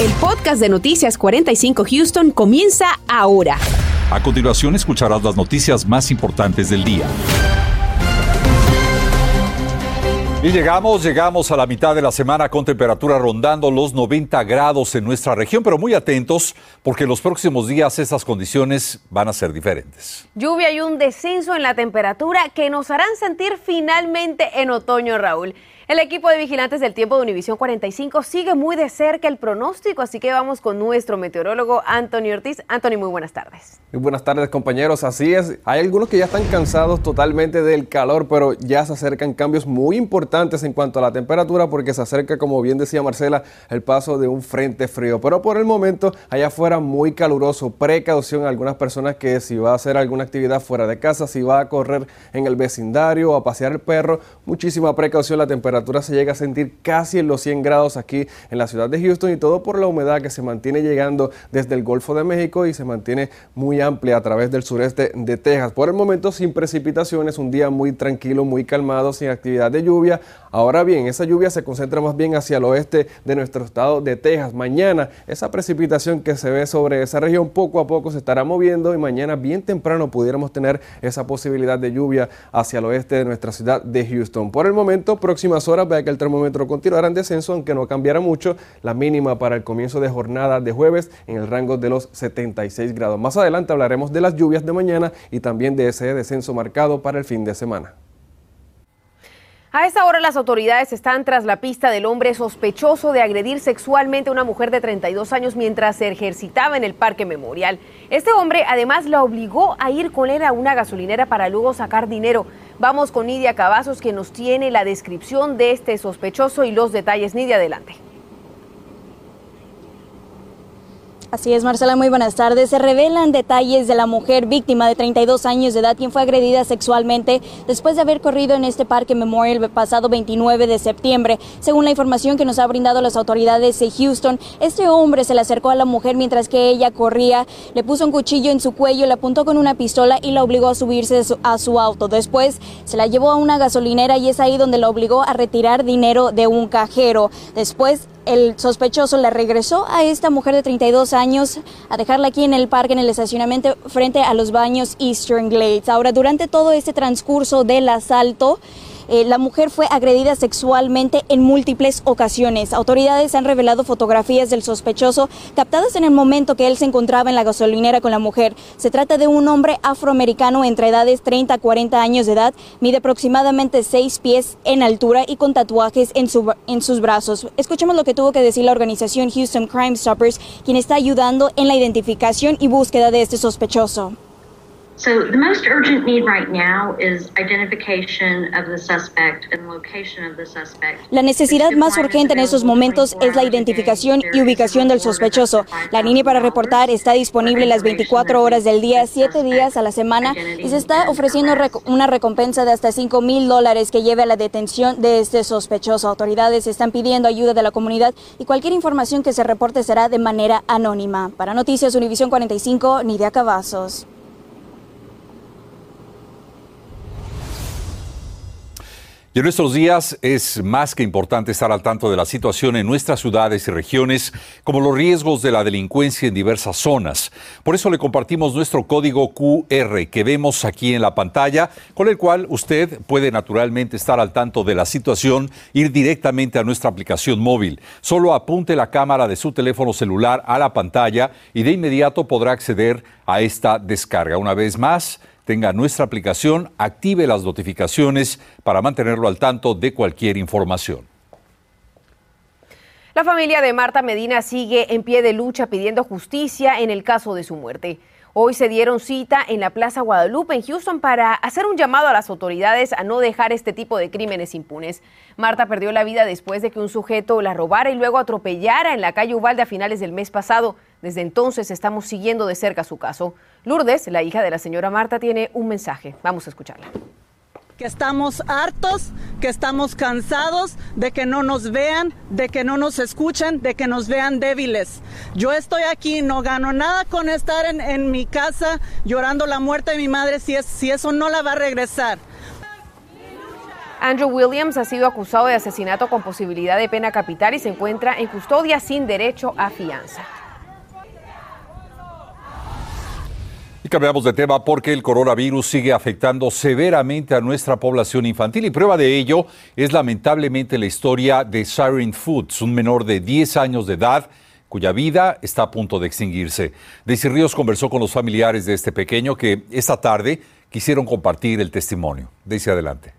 El podcast de Noticias 45 Houston comienza ahora. A continuación escucharás las noticias más importantes del día. Y llegamos, llegamos a la mitad de la semana con temperatura rondando los 90 grados en nuestra región, pero muy atentos porque en los próximos días estas condiciones van a ser diferentes. Lluvia y un descenso en la temperatura que nos harán sentir finalmente en otoño, Raúl. El equipo de vigilantes del tiempo de Univisión 45 sigue muy de cerca el pronóstico, así que vamos con nuestro meteorólogo Anthony Ortiz. Anthony, muy buenas tardes. Muy buenas tardes compañeros, así es. Hay algunos que ya están cansados totalmente del calor, pero ya se acercan cambios muy importantes en cuanto a la temperatura porque se acerca, como bien decía Marcela, el paso de un frente frío. Pero por el momento, allá afuera muy caluroso. Precaución a algunas personas que si va a hacer alguna actividad fuera de casa, si va a correr en el vecindario o a pasear el perro, muchísima precaución la temperatura temperatura se llega a sentir casi en los 100 grados aquí en la ciudad de Houston y todo por la humedad que se mantiene llegando desde el Golfo de México y se mantiene muy amplia a través del sureste de Texas. Por el momento sin precipitaciones, un día muy tranquilo, muy calmado, sin actividad de lluvia. Ahora bien, esa lluvia se concentra más bien hacia el oeste de nuestro estado de Texas. Mañana esa precipitación que se ve sobre esa región poco a poco se estará moviendo y mañana bien temprano pudiéramos tener esa posibilidad de lluvia hacia el oeste de nuestra ciudad de Houston. Por el momento, próximas horas vea que el termómetro continuará en descenso, aunque no cambiará mucho. La mínima para el comienzo de jornada de jueves en el rango de los 76 grados. Más adelante hablaremos de las lluvias de mañana y también de ese descenso marcado para el fin de semana. A esta hora las autoridades están tras la pista del hombre sospechoso de agredir sexualmente a una mujer de 32 años mientras se ejercitaba en el Parque Memorial. Este hombre además la obligó a ir con él a una gasolinera para luego sacar dinero. Vamos con Nidia Cavazos que nos tiene la descripción de este sospechoso y los detalles. Nidia, adelante. Así es, Marcela, muy buenas tardes. Se revelan detalles de la mujer víctima de 32 años de edad, quien fue agredida sexualmente después de haber corrido en este parque Memorial el pasado 29 de septiembre. Según la información que nos ha brindado las autoridades de Houston, este hombre se le acercó a la mujer mientras que ella corría, le puso un cuchillo en su cuello, le apuntó con una pistola y la obligó a subirse a su auto. Después se la llevó a una gasolinera y es ahí donde la obligó a retirar dinero de un cajero. Después el sospechoso le regresó a esta mujer de 32 años a dejarla aquí en el parque, en el estacionamiento frente a los baños Eastern Glades. Ahora, durante todo este transcurso del asalto, eh, la mujer fue agredida sexualmente en múltiples ocasiones. Autoridades han revelado fotografías del sospechoso captadas en el momento que él se encontraba en la gasolinera con la mujer. Se trata de un hombre afroamericano entre edades 30 a 40 años de edad, mide aproximadamente 6 pies en altura y con tatuajes en, su, en sus brazos. Escuchemos lo que tuvo que decir la organización Houston Crime Stoppers, quien está ayudando en la identificación y búsqueda de este sospechoso. So the most urgent need right now is identification of the suspect and location of the suspect. La necesidad más urgente en estos momentos es la identificación y ubicación del sospechoso. La línea para reportar está disponible las 24 horas del día, 7 días a la semana y se está ofreciendo una recompensa de hasta 5 mil dólares que lleve a la detención de este sospechoso. Autoridades están pidiendo ayuda de la comunidad y cualquier información que se reporte será de manera anónima. Para Noticias Univisión 45, Nidia Cavazos. Y en nuestros días es más que importante estar al tanto de la situación en nuestras ciudades y regiones, como los riesgos de la delincuencia en diversas zonas. Por eso le compartimos nuestro código QR que vemos aquí en la pantalla, con el cual usted puede naturalmente estar al tanto de la situación, ir directamente a nuestra aplicación móvil. Solo apunte la cámara de su teléfono celular a la pantalla y de inmediato podrá acceder a esta descarga. Una vez más, tenga nuestra aplicación, active las notificaciones para mantenerlo al tanto de cualquier información. La familia de Marta Medina sigue en pie de lucha pidiendo justicia en el caso de su muerte. Hoy se dieron cita en la Plaza Guadalupe en Houston para hacer un llamado a las autoridades a no dejar este tipo de crímenes impunes. Marta perdió la vida después de que un sujeto la robara y luego atropellara en la calle Uvalde a finales del mes pasado. Desde entonces estamos siguiendo de cerca su caso. Lourdes, la hija de la señora Marta, tiene un mensaje. Vamos a escucharla que estamos hartos, que estamos cansados de que no nos vean, de que no nos escuchen, de que nos vean débiles. Yo estoy aquí, no gano nada con estar en, mi casa llorando la muerte de mi madre si, es, si eso no la va a regresar. Andrew Williams ha sido acusado de asesinato con posibilidad de pena capital y se encuentra en custodia sin derecho a fianza. Cambiamos de tema porque el coronavirus sigue afectando severamente a nuestra población infantil y prueba de ello es lamentablemente la historia de Siren Foods, un menor de 10 años de edad cuya vida está a punto de extinguirse. Daisy Ríos conversó con los familiares de este pequeño que esta tarde quisieron compartir el testimonio. Daisy, adelante.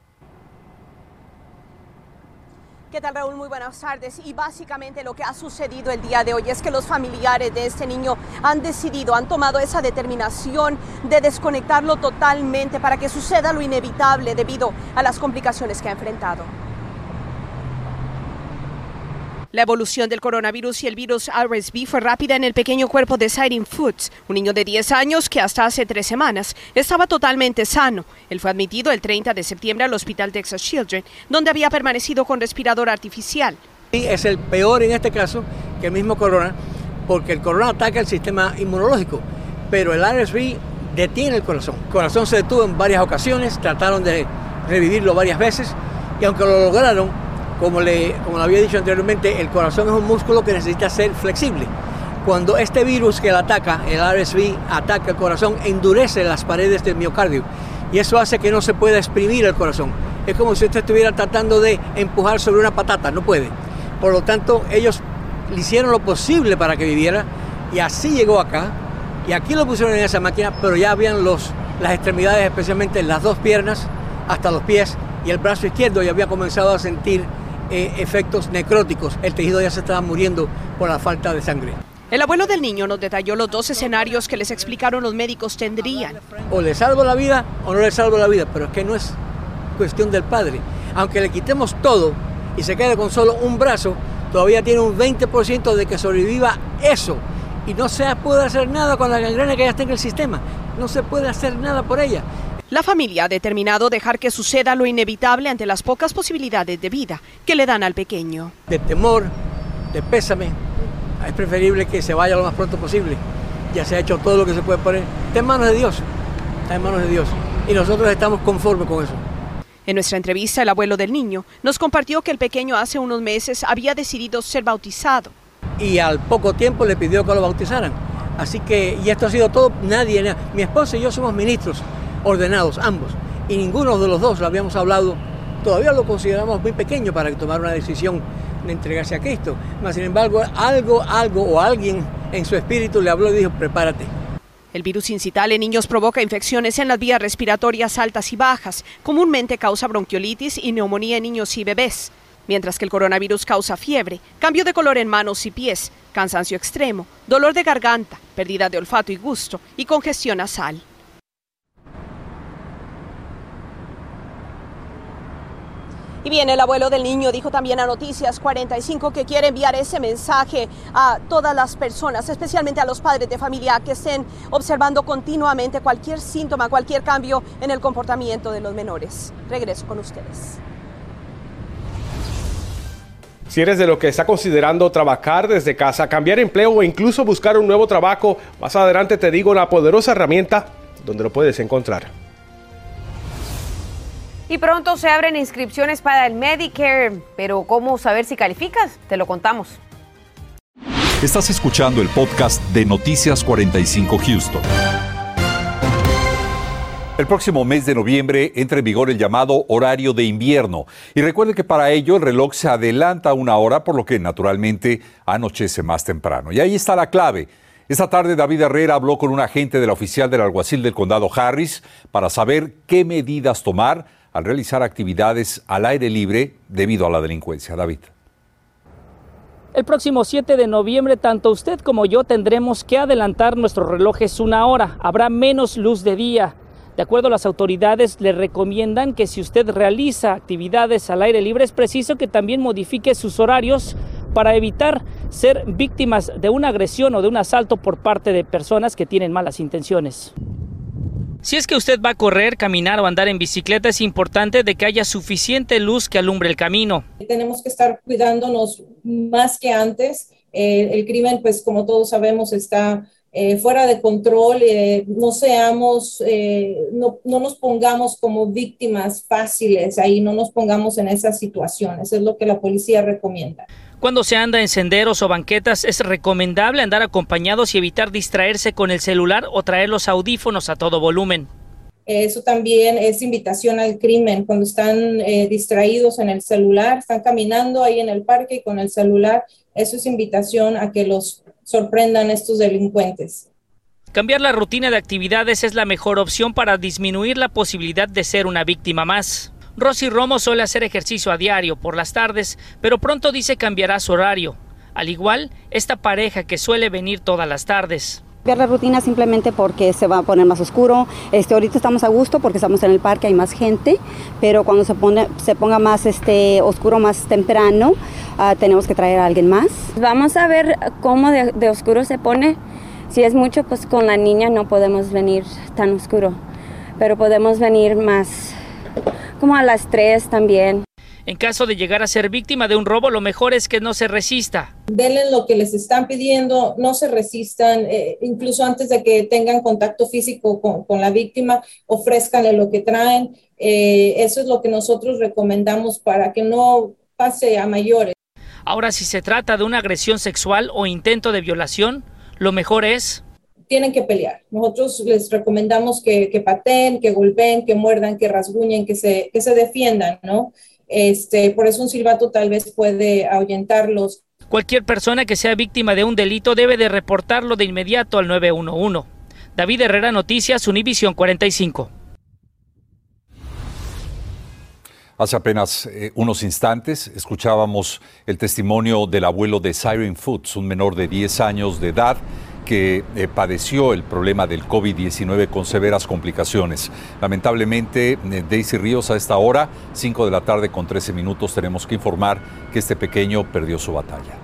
¿Qué tal Raúl? Muy buenas tardes. Y básicamente lo que ha sucedido el día de hoy es que los familiares de este niño han decidido, han tomado esa determinación de desconectarlo totalmente para que suceda lo inevitable debido a las complicaciones que ha enfrentado. La evolución del coronavirus y el virus RSV fue rápida en el pequeño cuerpo de Siren Foods, un niño de 10 años que hasta hace tres semanas estaba totalmente sano. Él fue admitido el 30 de septiembre al Hospital Texas Children, donde había permanecido con respirador artificial. Es el peor en este caso que el mismo corona, porque el corona ataca el sistema inmunológico, pero el RSV detiene el corazón. El corazón se detuvo en varias ocasiones, trataron de revivirlo varias veces y aunque lo lograron, como, le, como lo había dicho anteriormente, el corazón es un músculo que necesita ser flexible. Cuando este virus que lo ataca, el RSV, ataca el corazón, endurece las paredes del miocardio y eso hace que no se pueda exprimir el corazón. Es como si usted estuviera tratando de empujar sobre una patata, no puede. Por lo tanto, ellos le hicieron lo posible para que viviera y así llegó acá. Y aquí lo pusieron en esa máquina, pero ya habían los, las extremidades, especialmente las dos piernas hasta los pies y el brazo izquierdo ya había comenzado a sentir eh, efectos necróticos. El tejido ya se estaba muriendo por la falta de sangre. El abuelo del niño nos detalló los dos escenarios que les explicaron los médicos tendrían. O le salvo la vida o no le salvo la vida, pero es que no es cuestión del padre. Aunque le quitemos todo y se quede con solo un brazo, todavía tiene un 20% de que sobreviva eso. Y no se puede hacer nada con la gangrena que ya está en el sistema. No se puede hacer nada por ella. La familia ha determinado dejar que suceda lo inevitable ante las pocas posibilidades de vida que le dan al pequeño. De temor, de pésame, es preferible que se vaya lo más pronto posible. Ya se ha hecho todo lo que se puede poner. Está en manos de Dios, está en manos de Dios. Y nosotros estamos conformes con eso. En nuestra entrevista, el abuelo del niño nos compartió que el pequeño hace unos meses había decidido ser bautizado. Y al poco tiempo le pidió que lo bautizaran. Así que, y esto ha sido todo, nadie, mi esposa y yo somos ministros ordenados ambos. Y ninguno de los dos lo habíamos hablado, todavía lo consideramos muy pequeño para tomar una decisión de entregarse a Cristo. Mas, sin embargo, algo, algo o alguien en su espíritu le habló y dijo, prepárate. El virus incital en niños provoca infecciones en las vías respiratorias altas y bajas. Comúnmente causa bronquiolitis y neumonía en niños y bebés. Mientras que el coronavirus causa fiebre, cambio de color en manos y pies, cansancio extremo, dolor de garganta, pérdida de olfato y gusto y congestión nasal. Bien, el abuelo del niño dijo también a Noticias 45 que quiere enviar ese mensaje a todas las personas, especialmente a los padres de familia que estén observando continuamente cualquier síntoma, cualquier cambio en el comportamiento de los menores. Regreso con ustedes. Si eres de lo que está considerando trabajar desde casa, cambiar empleo o incluso buscar un nuevo trabajo, más adelante te digo la poderosa herramienta donde lo puedes encontrar. Y pronto se abren inscripciones para el Medicare, pero ¿cómo saber si calificas? Te lo contamos. Estás escuchando el podcast de Noticias 45 Houston. El próximo mes de noviembre entra en vigor el llamado horario de invierno. Y recuerde que para ello el reloj se adelanta una hora, por lo que naturalmente anochece más temprano. Y ahí está la clave. Esta tarde David Herrera habló con un agente de la oficial del alguacil del condado Harris para saber qué medidas tomar al realizar actividades al aire libre debido a la delincuencia. David. El próximo 7 de noviembre, tanto usted como yo tendremos que adelantar nuestros relojes una hora. Habrá menos luz de día. De acuerdo las autoridades, le recomiendan que si usted realiza actividades al aire libre, es preciso que también modifique sus horarios para evitar ser víctimas de una agresión o de un asalto por parte de personas que tienen malas intenciones. Si es que usted va a correr, caminar o andar en bicicleta, es importante de que haya suficiente luz que alumbre el camino. Tenemos que estar cuidándonos más que antes. Eh, el crimen, pues como todos sabemos, está eh, fuera de control, eh, no seamos, eh, no, no, nos pongamos como víctimas fáciles ahí, no nos pongamos en esas situaciones, es lo que la policía recomienda. Cuando se anda en senderos o banquetas es recomendable andar acompañados y evitar distraerse con el celular o traer los audífonos a todo volumen. Eso también es invitación al crimen, cuando están distraídos en el celular, están caminando ahí en el parque con el celular, eso es invitación a que los sorprendan estos delincuentes. Cambiar la rutina de actividades es la mejor opción para disminuir la posibilidad de ser una víctima más. Rosy Romo suele hacer ejercicio a diario por las tardes, pero pronto dice cambiará su horario. Al igual, esta pareja que suele venir todas las tardes cambiar la rutina simplemente porque se va a poner más oscuro. Este, ahorita estamos a gusto porque estamos en el parque, hay más gente, pero cuando se, pone, se ponga más este, oscuro, más temprano, uh, tenemos que traer a alguien más. Vamos a ver cómo de, de oscuro se pone. Si es mucho, pues con la niña no podemos venir tan oscuro, pero podemos venir más como a las 3 también. En caso de llegar a ser víctima de un robo, lo mejor es que no se resista. Denle lo que les están pidiendo, no se resistan, eh, incluso antes de que tengan contacto físico con, con la víctima, ofrézcanle lo que traen. Eh, eso es lo que nosotros recomendamos para que no pase a mayores. Ahora, si se trata de una agresión sexual o intento de violación, lo mejor es tienen que pelear. Nosotros les recomendamos que, que pateen, que golpeen, que muerdan, que rasguñen, que se, que se defiendan, ¿no? Este, por eso un silbato tal vez puede ahuyentarlos. Cualquier persona que sea víctima de un delito debe de reportarlo de inmediato al 911. David Herrera Noticias, Univisión 45. Hace apenas eh, unos instantes escuchábamos el testimonio del abuelo de Siren Foods, un menor de 10 años de edad que eh, padeció el problema del COVID-19 con severas complicaciones. Lamentablemente, eh, Daisy Ríos a esta hora, 5 de la tarde con 13 minutos, tenemos que informar que este pequeño perdió su batalla.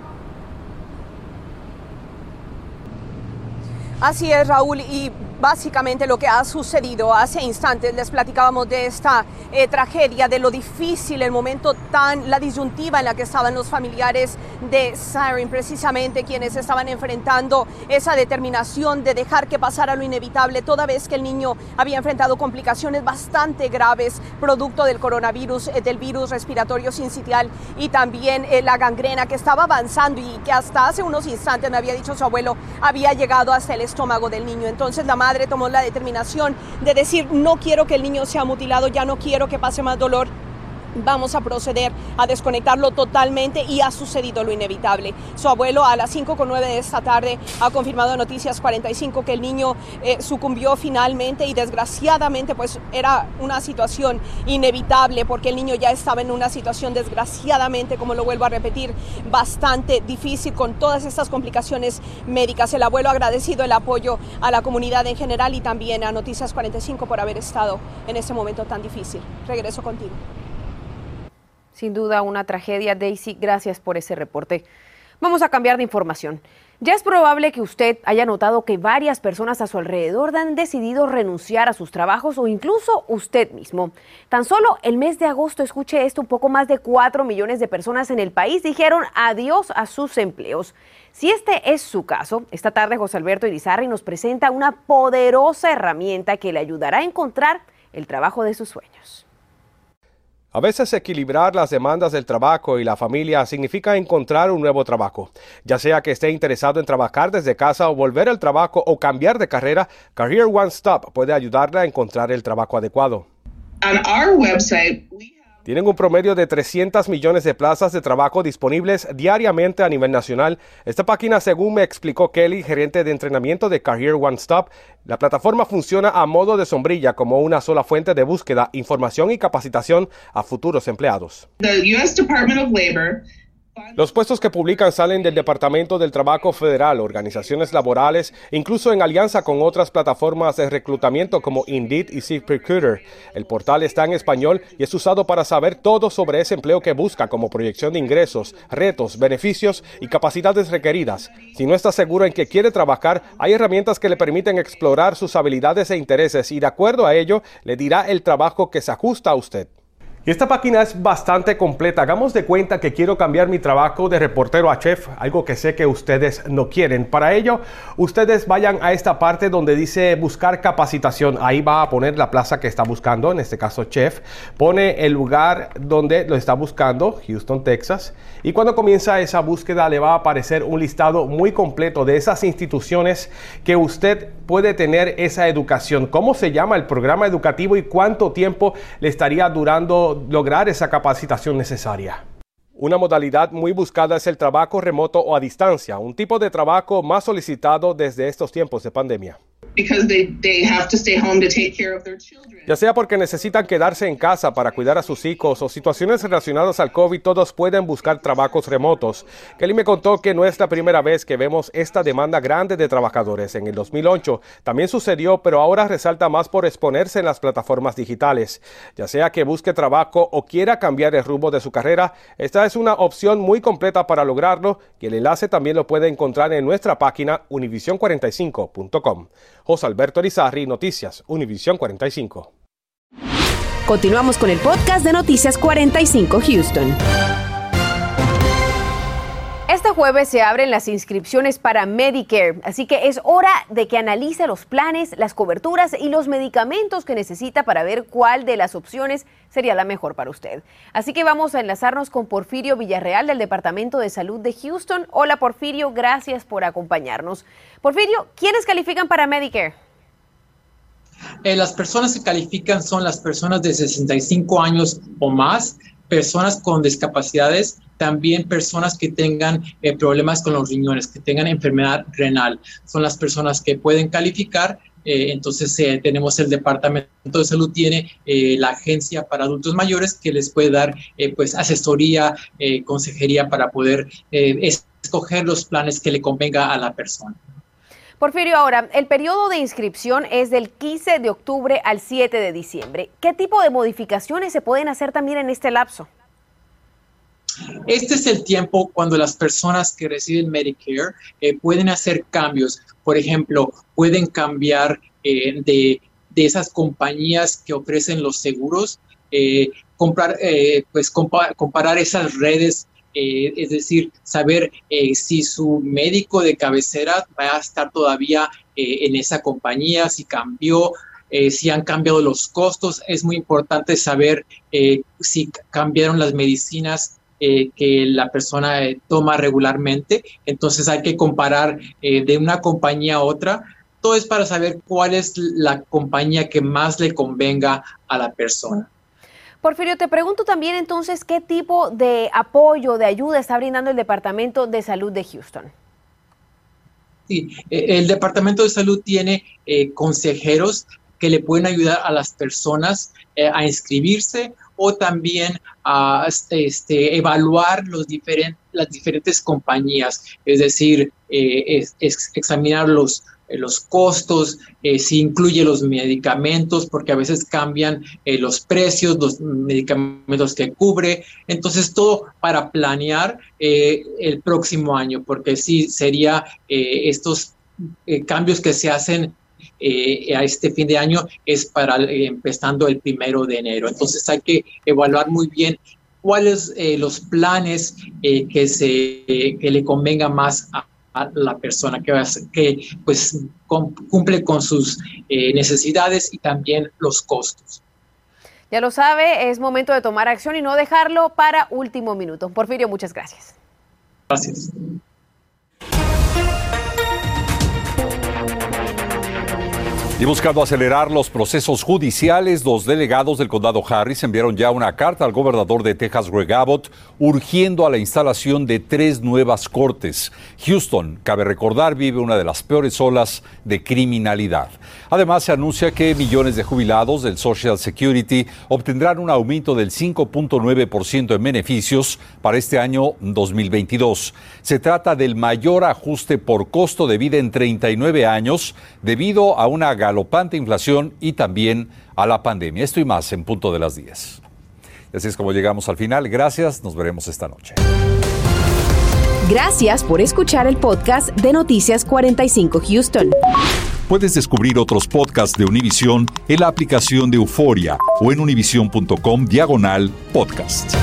Así es, Raúl, y básicamente lo que ha sucedido hace instantes, les platicábamos de esta eh, tragedia, de lo difícil, el momento tan, la disyuntiva en la que estaban los familiares de Siren, precisamente quienes estaban enfrentando esa determinación de dejar que pasara lo inevitable, toda vez que el niño había enfrentado complicaciones bastante graves, producto del coronavirus, eh, del virus respiratorio sincitial y también eh, la gangrena que estaba avanzando y que hasta hace unos instantes me había dicho su abuelo, había llegado hasta el estómago del niño. Entonces la madre tomó la determinación de decir, no quiero que el niño sea mutilado, ya no quiero que pase más dolor vamos a proceder a desconectarlo totalmente y ha sucedido lo inevitable. Su abuelo a las 5.9 de esta tarde ha confirmado en Noticias 45 que el niño eh, sucumbió finalmente y desgraciadamente pues era una situación inevitable porque el niño ya estaba en una situación desgraciadamente, como lo vuelvo a repetir, bastante difícil con todas estas complicaciones médicas. El abuelo ha agradecido el apoyo a la comunidad en general y también a Noticias 45 por haber estado en este momento tan difícil. Regreso contigo. Sin duda una tragedia, Daisy. Gracias por ese reporte. Vamos a cambiar de información. Ya es probable que usted haya notado que varias personas a su alrededor han decidido renunciar a sus trabajos o incluso usted mismo. Tan solo el mes de agosto, escuche esto, un poco más de 4 millones de personas en el país dijeron adiós a sus empleos. Si este es su caso, esta tarde José Alberto Irizarry nos presenta una poderosa herramienta que le ayudará a encontrar el trabajo de sus sueños. A veces equilibrar las demandas del trabajo y la familia significa encontrar un nuevo trabajo. Ya sea que esté interesado en trabajar desde casa o volver al trabajo o cambiar de carrera, Career One Stop puede ayudarle a encontrar el trabajo adecuado. Tienen un promedio de 300 millones de plazas de trabajo disponibles diariamente a nivel nacional. Esta página, según me explicó Kelly, gerente de entrenamiento de Career One Stop, la plataforma funciona a modo de sombrilla como una sola fuente de búsqueda, información y capacitación a futuros empleados. Los puestos que publican salen del Departamento del Trabajo Federal, organizaciones laborales, incluso en alianza con otras plataformas de reclutamiento como Indeed y ZipRecruiter. El portal está en español y es usado para saber todo sobre ese empleo que busca, como proyección de ingresos, retos, beneficios y capacidades requeridas. Si no está seguro en que quiere trabajar, hay herramientas que le permiten explorar sus habilidades e intereses y de acuerdo a ello le dirá el trabajo que se ajusta a usted. Y esta página es bastante completa. Hagamos de cuenta que quiero cambiar mi trabajo de reportero a chef, algo que sé que ustedes no quieren. Para ello, ustedes vayan a esta parte donde dice buscar capacitación. Ahí va a poner la plaza que está buscando, en este caso chef. Pone el lugar donde lo está buscando, Houston, Texas. Y cuando comienza esa búsqueda le va a aparecer un listado muy completo de esas instituciones que usted puede tener esa educación. ¿Cómo se llama el programa educativo y cuánto tiempo le estaría durando lograr esa capacitación necesaria. Una modalidad muy buscada es el trabajo remoto o a distancia, un tipo de trabajo más solicitado desde estos tiempos de pandemia. Ya sea porque necesitan quedarse en casa para cuidar a sus hijos o situaciones relacionadas al COVID, todos pueden buscar trabajos remotos. Kelly me contó que no es la primera vez que vemos esta demanda grande de trabajadores. En el 2008 también sucedió, pero ahora resalta más por exponerse en las plataformas digitales. Ya sea que busque trabajo o quiera cambiar el rumbo de su carrera, esta es una opción muy completa para lograrlo y el enlace también lo puede encontrar en nuestra página univision45.com. José Alberto Arizarri, Noticias, Univisión 45. Continuamos con el podcast de Noticias 45 Houston. Este jueves se abren las inscripciones para Medicare, así que es hora de que analice los planes, las coberturas y los medicamentos que necesita para ver cuál de las opciones sería la mejor para usted. Así que vamos a enlazarnos con Porfirio Villarreal del Departamento de Salud de Houston. Hola Porfirio, gracias por acompañarnos. Porfirio, ¿quiénes califican para Medicare? Eh, las personas que califican son las personas de 65 años o más, personas con discapacidades también personas que tengan eh, problemas con los riñones, que tengan enfermedad renal. Son las personas que pueden calificar. Eh, entonces eh, tenemos el Departamento de Salud, tiene la Agencia para Adultos Mayores que les puede dar pues asesoría, consejería para poder escoger los planes que le convenga a la persona. Porfirio, ahora, el periodo de inscripción es del 15 de octubre al 7 de diciembre. ¿Qué tipo de modificaciones se pueden hacer también en este lapso? Este es el tiempo cuando las personas que reciben Medicare eh, pueden hacer cambios. Por ejemplo, pueden cambiar eh, de, esas compañías que ofrecen los seguros, eh, comprar, pues comparar esas redes es decir, saber si su médico de cabecera va a estar todavía en esa compañía, si cambió, si han cambiado los costos. Es muy importante saber si cambiaron las medicinas eh, que la persona eh, toma regularmente. Entonces hay que comparar eh, de una compañía a otra. Todo es para saber cuál es la compañía que más le convenga a la persona. Porfirio, te pregunto también entonces qué tipo de apoyo, de ayuda está brindando el Departamento de Salud de Houston. Sí, el Departamento de Salud tiene consejeros que le pueden ayudar a las personas a inscribirse o también a este, evaluar los las diferentes compañías, es decir, eh, examinar los, eh, los costos, eh, si incluye los medicamentos, porque a veces cambian los precios, los medicamentos que cubre. Entonces, todo para planear el próximo año, porque sí sería estos cambios que se hacen eh, a este fin de año es para eh, empezando el primero de enero. Entonces hay que evaluar muy bien cuáles eh, los planes que, se, que le convenga más a, la persona que, que pues cumple con sus necesidades y también los costos. Ya lo sabe, es momento de tomar acción y no dejarlo para último minuto. Porfirio, muchas gracias. Gracias. Y buscando acelerar los procesos judiciales, los delegados del condado Harris enviaron ya una carta al gobernador de Texas, Greg Abbott, urgiendo a la instalación de tres nuevas cortes. Houston, cabe recordar, vive una de las peores olas de criminalidad. Además, se anuncia que millones de jubilados del Social Security obtendrán un aumento del 5.9% en beneficios para este año 2022. Se trata del mayor ajuste por costo de vida en 39 años debido a una galopante inflación y también a la pandemia. Esto y más en punto de las 10. Y así es como llegamos al final. Gracias, nos veremos esta noche. Gracias por escuchar el podcast de Noticias 45 Houston. Puedes descubrir otros podcasts de Univision en la aplicación de Euforia o en univision.com diagonal podcast.